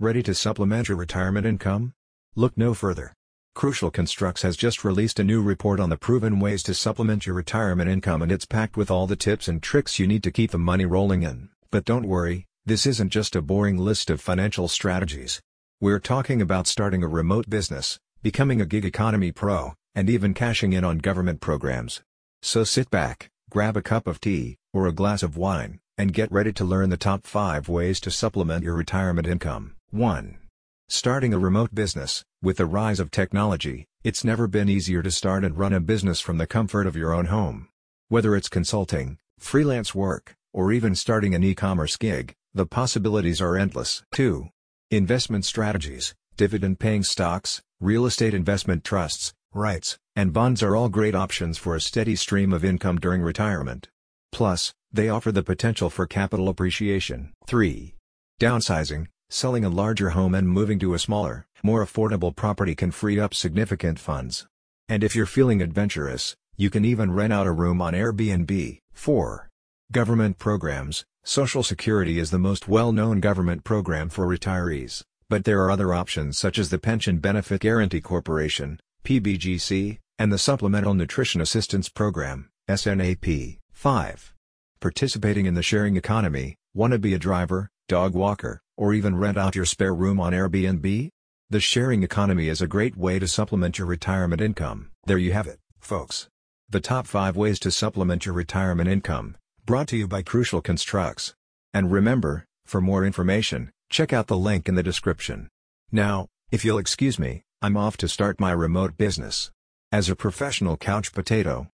Ready to supplement your retirement income? Look no further. Crucial Constructs has just released a new report on the proven ways to supplement your retirement income and it's packed with all the tips and tricks you need to keep the money rolling in. But don't worry, this isn't just a boring list of financial strategies. We're talking about starting a remote business, becoming a gig economy pro, and even cashing in on government programs. So sit back, grab a cup of tea, or a glass of wine, and get ready to learn the top 5 ways to supplement your retirement income. 1. Starting a remote business. With the rise of technology, it's never been easier to start and run a business from the comfort of your own home. Whether it's consulting, freelance work, or even starting an e-commerce gig, the possibilities are endless. 2. Investment strategies, dividend-paying stocks, real estate investment trusts, rights, and bonds are all great options for a steady stream of income during retirement. Plus, they offer the potential for capital appreciation. 3. Downsizing, selling a larger home and moving to a smaller, more affordable property can free up significant funds. And if you're feeling adventurous, you can even rent out a room on Airbnb. 4. Government programs Social Security is the most well-known government program for retirees, but there are other options such as the Pension Benefit Guaranty Corporation, PBGC, and the Supplemental Nutrition Assistance Program, SNAP. 5. Participating in the sharing economy, want to be a driver, dog walker, or even rent out your spare room on Airbnb? The sharing economy is a great way to supplement your retirement income. There you have it, folks. The top 5 ways to supplement your retirement income, brought to you by Crucial Constructs. And remember, for more information, check out the link in the description. Now, if you'll excuse me, I'm off to start my remote business. As a professional couch potato,